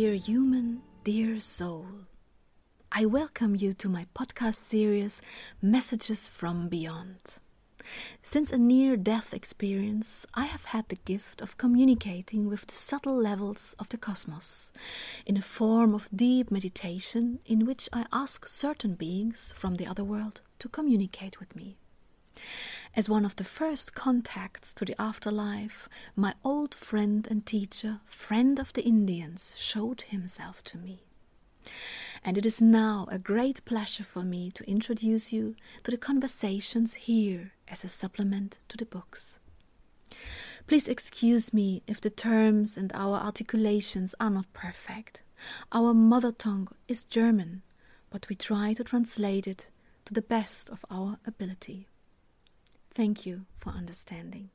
Dear human, dear soul, I welcome you to my podcast series Messages from Beyond. Since a near death experience, I have had the gift of communicating with the subtle levels of the cosmos in a form of deep meditation in which I ask certain beings from the other world to communicate with me. As one of the first contacts to the afterlife, my old friend and teacher, friend of the Indians, showed himself to me. And it is now a great pleasure for me to introduce you to the conversations here as a supplement to the books. Please excuse me if the terms and our articulations are not perfect. Our mother tongue is German, but we try to translate it to the best of our ability. Thank you for understanding.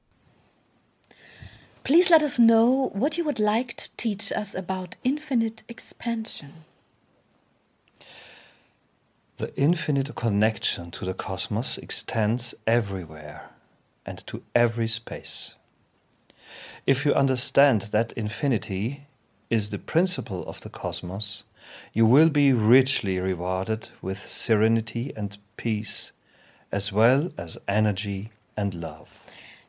Please let us know what you would like to teach us about infinite expansion. The infinite connection to the cosmos extends everywhere and to every space. If you understand that infinity is the principle of the cosmos, you will be richly rewarded with serenity and peace, as well as energy and love.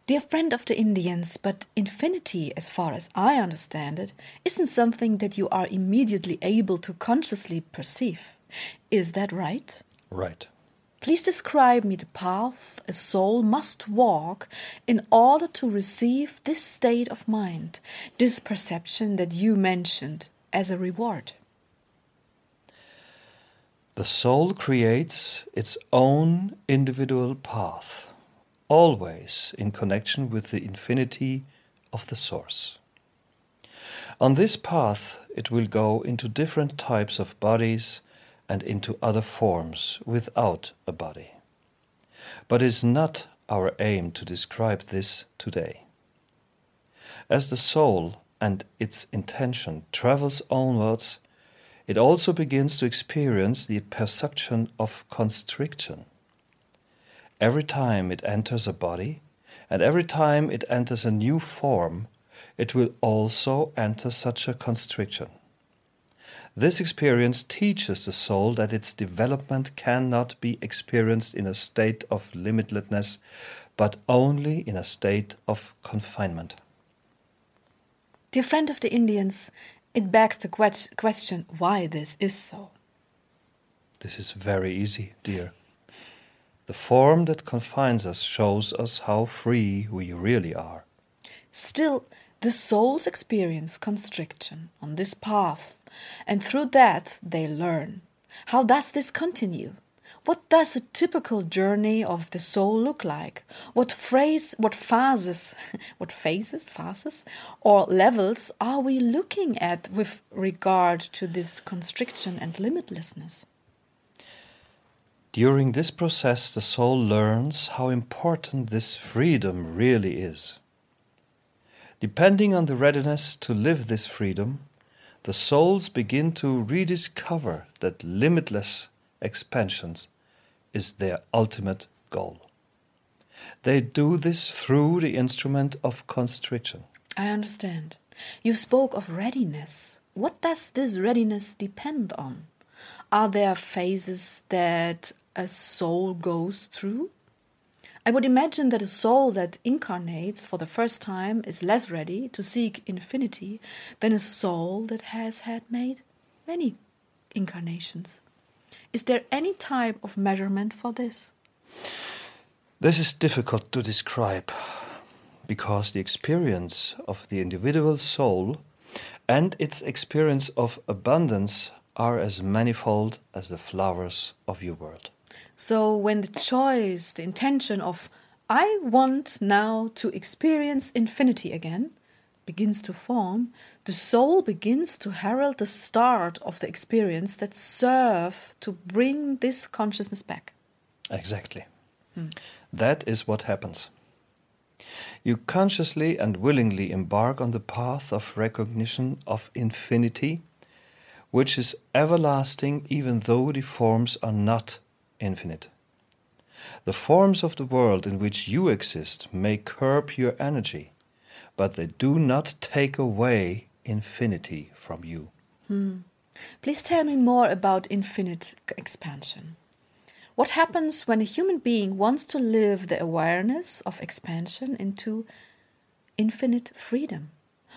Dear friend of the Indians, but infinity, as far as I understand it, isn't something that you are immediately able to consciously perceive. Is that right? Right. Please describe me the path a soul must walk in order to receive this state of mind, this perception that you mentioned as a reward. The soul creates its own individual path, always in connection with the infinity of the Source. On this path, it will go into different types of bodies and into other forms without a body. But it is not our aim to describe this today. As the soul and its intention travels onwards, it also begins to experience the perception of constriction. Every time it enters a body, and every time it enters a new form, it will also enter such a constriction. This experience teaches the soul that its development cannot be experienced in a state of limitlessness, but only in a state of confinement. Dear friend of the Indians, it begs the question why this is so. This is very easy, dear. The form that confines us shows us how free we really are. Still, the souls experience constriction on this path and through that they learn. How does this continue? What does a typical journey of the soul look like? What phrase, what phases, what phases, phases, or levels are we looking at with regard to this constriction and limitlessness? During this process, the soul learns how important this freedom really is. Depending on the readiness to live this freedom, the souls begin to rediscover that limitless expansions is their ultimate goal. They do this through the instrument of constriction. I understand. You spoke of readiness. What does this readiness depend on? Are there phases that a soul goes through? I would imagine that a soul that incarnates for the first time is less ready to seek infinity than a soul that has had made many incarnations. Is there any type of measurement for this? This is difficult to describe because the experience of the individual soul and its experience of abundance are as manifold as the flowers of your world. So when the choice, the intention of I want now to experience infinity again begins to form, the soul begins to herald the start of the experience that serve to bring this consciousness back. Exactly. Hmm. That is what happens. You consciously and willingly embark on the path of recognition of infinity, which is everlasting even though the forms are not infinite. The forms of the world in which you exist may curb your energy, but they do not take away infinity from you. Hmm. Please tell me more about infinite expansion. What happens when a human being wants to live the awareness of expansion into infinite freedom?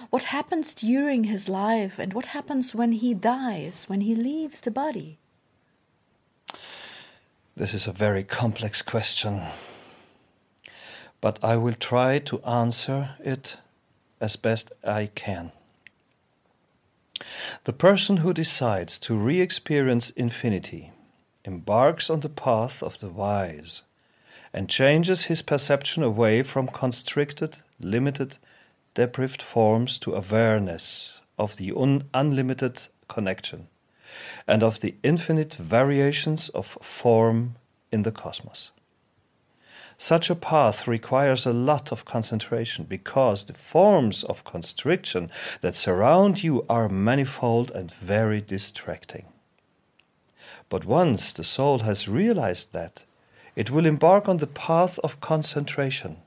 What happens during his life and what happens when he dies, when he leaves the body? This is a very complex question, but I will try to answer it as best I can. The person who decides to re experience infinity embarks on the path of the wise and changes his perception away from constricted, limited, deprived forms to awareness of the un- unlimited connection and of the infinite variations of form in the cosmos. Such a path requires a lot of concentration because the forms of constriction that surround you are manifold and very distracting. But once the soul has realized that, it will embark on the path of concentration.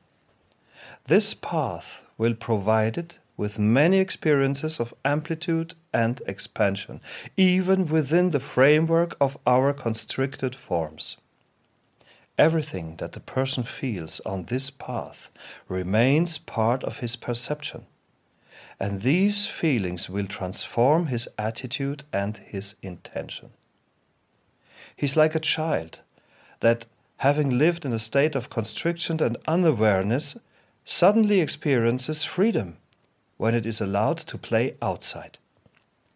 This path will provide it with many experiences of amplitude and expansion, even within the framework of our constricted forms. Everything that the person feels on this path remains part of his perception, and these feelings will transform his attitude and his intention. He's like a child that, having lived in a state of constriction and unawareness, suddenly experiences freedom when it is allowed to play outside.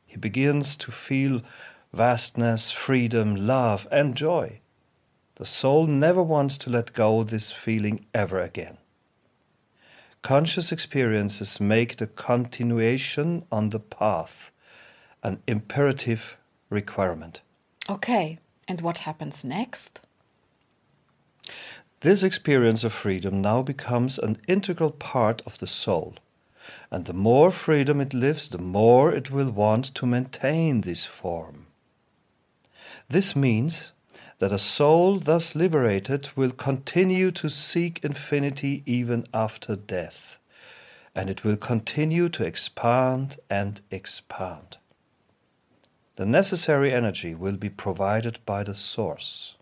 He begins to feel vastness, freedom, love, and joy. The soul never wants to let go this feeling ever again. Conscious experiences make the continuation on the path an imperative requirement. Okay, and what happens next? This experience of freedom now becomes an integral part of the soul. And the more freedom it lives, the more it will want to maintain this form. This means that a soul thus liberated will continue to seek infinity even after death, and it will continue to expand and expand. The necessary energy will be provided by the Source.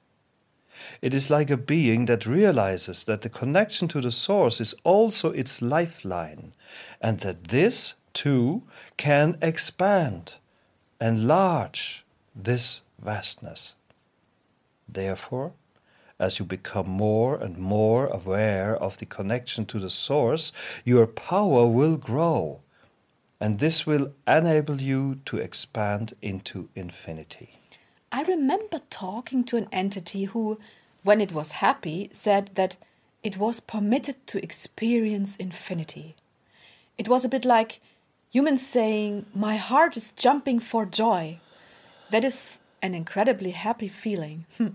It is like a being that realizes that the connection to the Source is also its lifeline, and that this, too, can expand, enlarge this vastness. Therefore, as you become more and more aware of the connection to the Source, your power will grow, and this will enable you to expand into infinity. I remember talking to an entity who, when it was happy, said that it was permitted to experience infinity. It was a bit like humans saying, My heart is jumping for joy. That is an incredibly happy feeling. Hmm.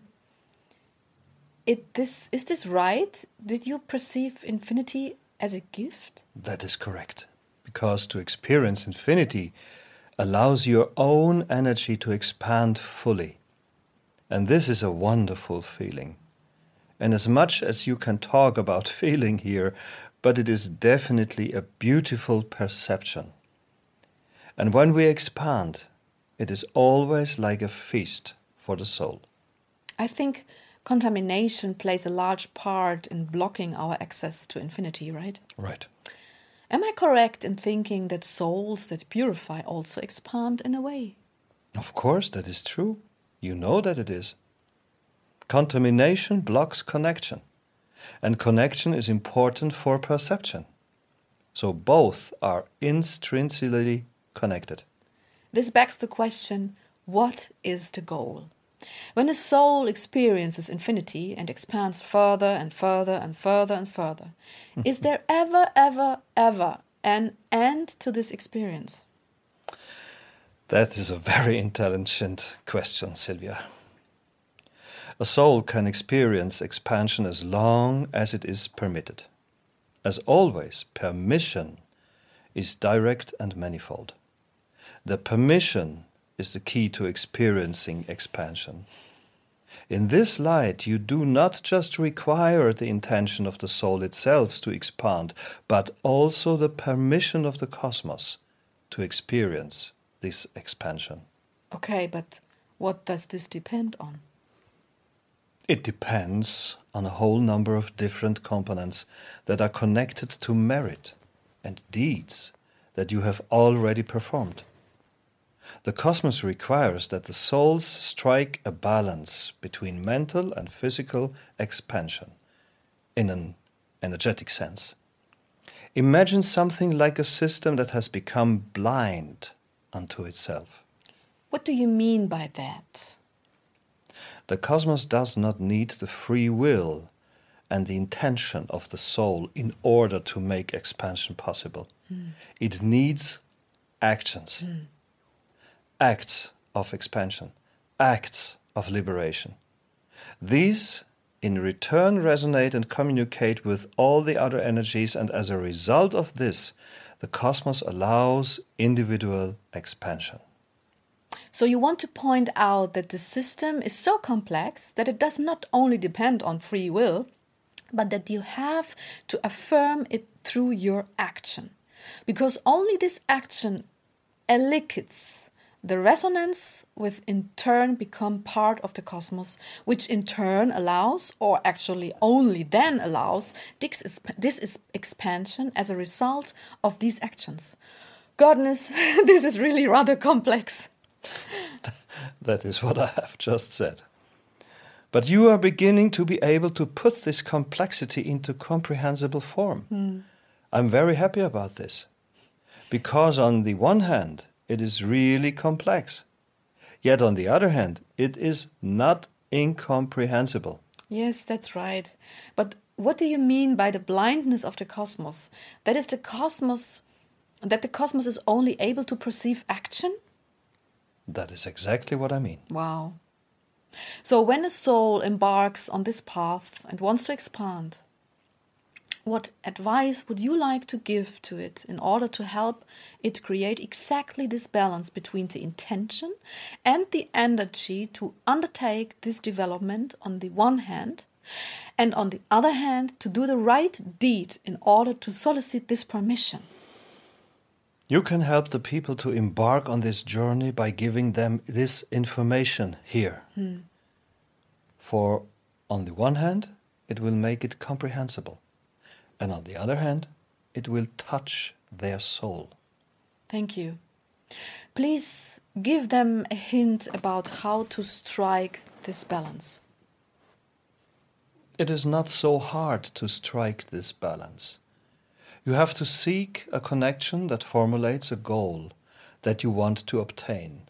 it, this, is this right? Did you perceive infinity as a gift? That is correct. Because to experience infinity allows your own energy to expand fully. And this is a wonderful feeling. And as much as you can talk about feeling here, but it is definitely a beautiful perception. And when we expand, it is always like a feast for the soul. I think contamination plays a large part in blocking our access to infinity, right? Right. Am I correct in thinking that souls that purify also expand in a way? Of course, that is true. You know that it is. Contamination blocks connection, and connection is important for perception. So both are intrinsically connected. This begs the question what is the goal? When a soul experiences infinity and expands further and further and further and further, is there ever, ever, ever an end to this experience? That is a very intelligent question, Sylvia. A soul can experience expansion as long as it is permitted. As always, permission is direct and manifold. The permission is the key to experiencing expansion. In this light, you do not just require the intention of the soul itself to expand, but also the permission of the cosmos to experience this expansion. Okay, but what does this depend on? It depends on a whole number of different components that are connected to merit and deeds that you have already performed. The cosmos requires that the souls strike a balance between mental and physical expansion in an energetic sense. Imagine something like a system that has become blind unto itself. What do you mean by that? The cosmos does not need the free will and the intention of the soul in order to make expansion possible. Mm. It needs actions, mm. Acts of expansion, acts of liberation. These in return resonate and communicate with all the other energies, and as a result of this, the cosmos allows individual expansion. So, you want to point out that the system is so complex that it does not only depend on free will, but that you have to affirm it through your action. Because only this action elicits the resonance with in turn become part of the cosmos, which in turn allows, or actually only then allows, this, this is expansion as a result of these actions. Godness, this is really rather complex. that is what I have just said. But you are beginning to be able to put this complexity into comprehensible form. Mm. I'm very happy about this. Because, on the one hand, it is really complex. Yet, on the other hand, it is not incomprehensible. Yes, that's right. But what do you mean by the blindness of the cosmos? That is the cosmos that the cosmos is only able to perceive action? That is exactly what I mean. Wow. So when a soul embarks on this path and wants to expand, what advice would you like to give to it in order to help it create exactly this balance between the intention and the energy to undertake this development on the one hand, and on the other hand, to do the right deed in order to solicit this permission? You can help the people to embark on this journey by giving them this information here. Hmm. For, on the one hand, it will make it comprehensible and on the other hand, it will touch their soul. Thank you. Please give them a hint about how to strike this balance. It is not so hard to strike this balance. You have to seek a connection that formulates a goal that you want to obtain.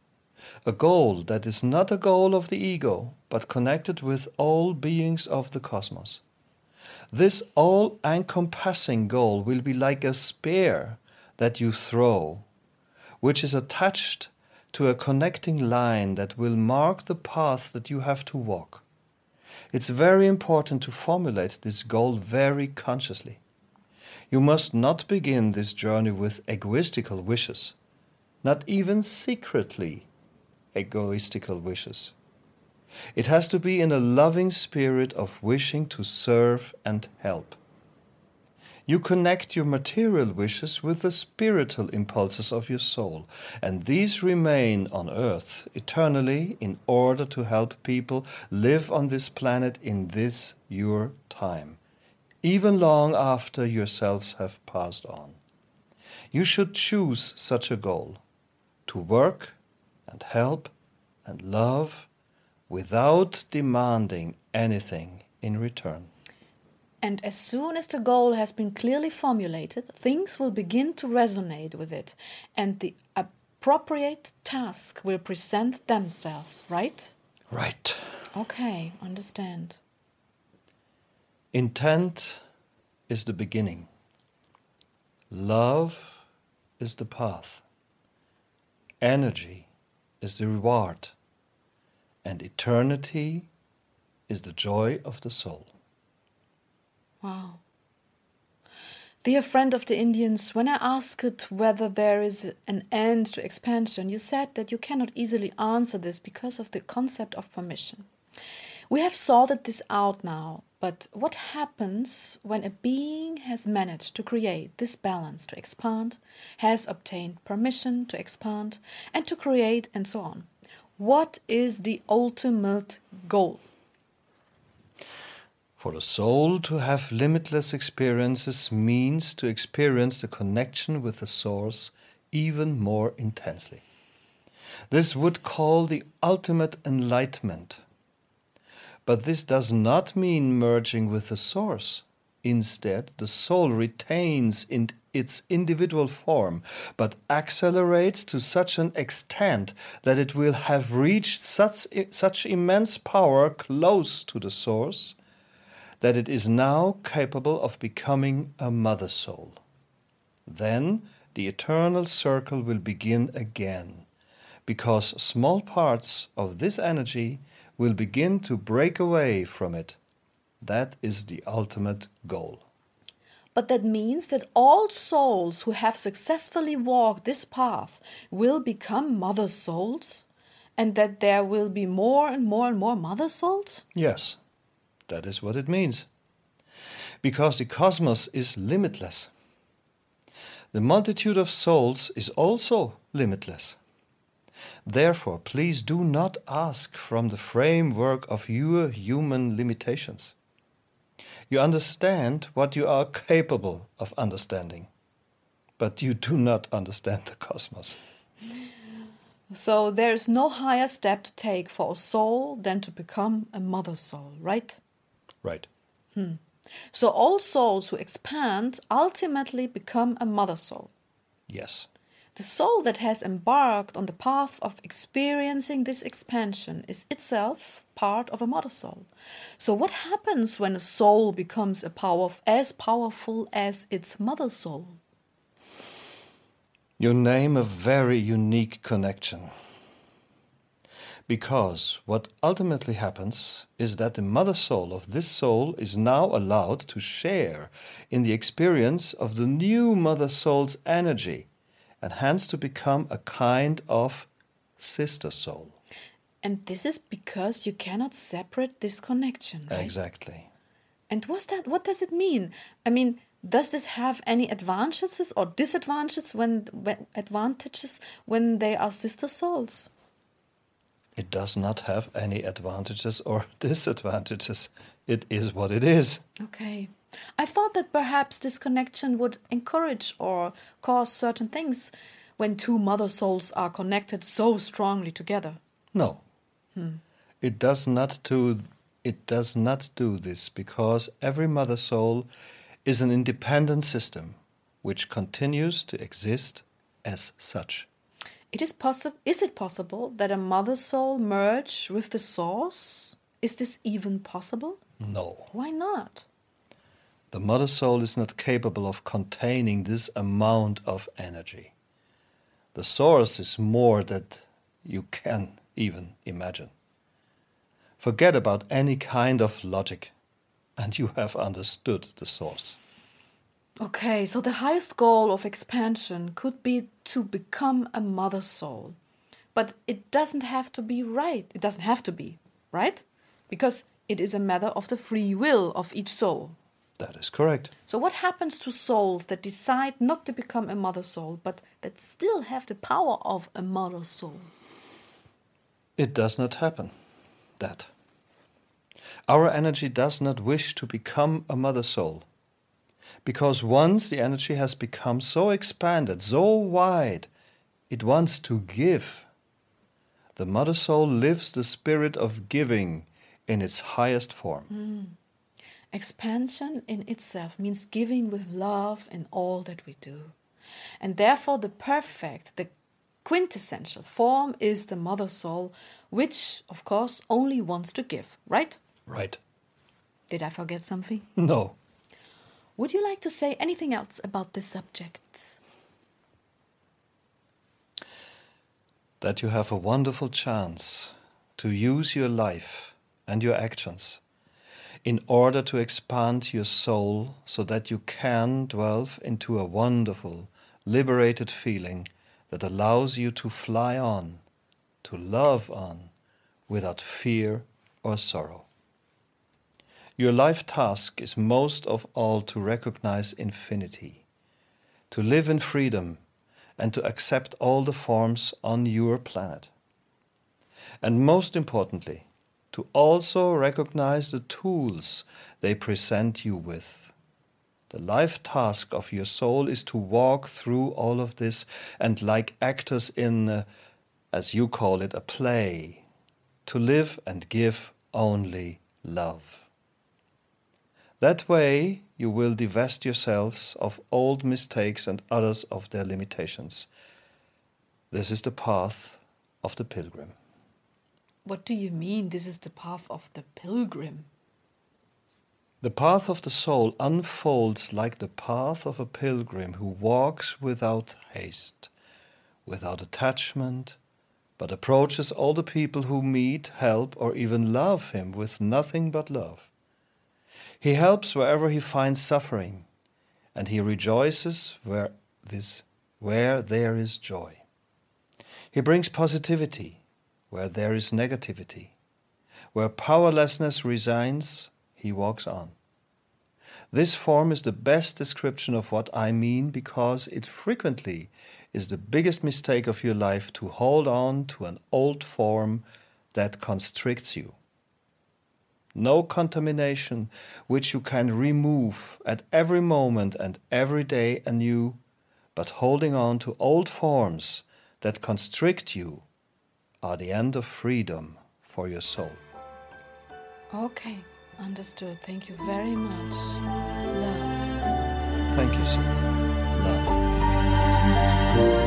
A goal that is not a goal of the ego, but connected with all beings of the cosmos. This all encompassing goal will be like a spear that you throw, which is attached to a connecting line that will mark the path that you have to walk. It's very important to formulate this goal very consciously. You must not begin this journey with egoistical wishes, not even secretly egoistical wishes. It has to be in a loving spirit of wishing to serve and help. You connect your material wishes with the spiritual impulses of your soul, and these remain on earth eternally in order to help people live on this planet in this your time, even long after yourselves have passed on. You should choose such a goal to work and help and love without demanding anything in return. And as soon as the goal has been clearly formulated, things will begin to resonate with it, and the appropriate task will present themselves, right? Right. Okay, understand. Intent is the beginning, love is the path, energy is the reward and eternity is the joy of the soul. Wow. Dear friend of the Indians, when I asked whether there is an end to expansion, you said that you cannot easily answer this because of the concept of permission. We have sorted this out now, but what happens when a being has managed to create this balance to expand, has obtained permission to expand, and to create, and so on? What is the ultimate goal? For the soul to have limitless experiences means to experience the connection with the Source even more intensely. This would call the ultimate enlightenment. But this does not mean merging with the Source. Instead, the soul retains in its individual form, but accelerates to such an extent that it will have reached such, such immense power close to the Source that it is now capable of becoming a mother soul. Then the eternal circle will begin again, because small parts of this energy will begin to break away from it. That is the ultimate goal. But that means that all souls who have successfully walked this path will become mother souls? And that there will be more and more and more mother souls? Yes, that is what it means. Because the cosmos is limitless. The multitude of souls is also limitless. Therefore, please do not ask from the framework of your human limitations. You understand what you are capable of understanding, but you do not understand the cosmos. So, there is no higher step to take for a soul than to become a mother soul, right? Right. Hmm. So all souls who expand ultimately become a mother soul. Yes. The soul that has embarked on the path of experiencing this expansion is itself part of a mother soul. So, what happens when a soul becomes a power as powerful as its mother soul? You name a very unique connection. Because what ultimately happens is that the mother soul of this soul is now allowed to share in the experience of the new mother soul's energy and hence to become a kind of sister soul. And this is because you cannot separate this connection, right? Exactly. And what's that what does it mean? I mean, does this have any advantages or disadvantages when, when advantages when they are sister souls? It does not have any advantages or disadvantages. It is what it is. Okay. I thought that perhaps this connection would encourage or cause certain things when two mother souls are connected so strongly together. No. Hmm. It does not do it does not do this because every mother soul is an independent system which continues to exist as such. It is possible is it possible that a mother soul merge with the source? Is this even possible? No. Why not? The mother soul is not capable of containing this amount of energy. The source is more that you can even imagine. Forget about any kind of logic, and you have understood the source. Okay, so the highest goal of expansion could be to become a mother soul. But it doesn't have to be right. It doesn't have to be, right? Because it is a matter of the free will of each soul. That is correct. So, what happens to souls that decide not to become a mother soul, but that still have the power of a mother soul? It does not happen. That. Our energy does not wish to become a mother soul. Because once the energy has become so expanded, so wide, it wants to give. The mother soul lives the spirit of giving in its highest form. Mm. Expansion in itself means giving with love in all that we do. And therefore, the perfect, the quintessential form is the mother soul, which, of course, only wants to give, right? Right. Did I forget something? No. Would you like to say anything else about this subject? That you have a wonderful chance to use your life and your actions in order to expand your soul so that you can delve into a wonderful, liberated feeling that allows you to fly on, to love on, without fear or sorrow. Your life task is most of all to recognize infinity, to live in freedom, and to accept all the forms on your planet. And most importantly, to also recognize the tools they present you with. The life task of your soul is to walk through all of this and, like actors in, uh, as you call it, a play, to live and give only love. That way, you will divest yourselves of old mistakes and others of their limitations. This is the path of the pilgrim. What do you mean, this is the path of the pilgrim? The path of the soul unfolds like the path of a pilgrim who walks without haste, without attachment, but approaches all the people who meet, help, or even love him with nothing but love. He helps wherever he finds suffering, and he rejoices where, this, where there is joy. He brings positivity where there is negativity. Where powerlessness resigns, he walks on. This form is the best description of what I mean because it frequently is the biggest mistake of your life to hold on to an old form that constricts you no contamination which you can remove at every moment and every day anew, but holding on to old forms that constrict you are the end of freedom for your soul. Okay, understood. Thank you very much. Love. Thank you, sir. Love.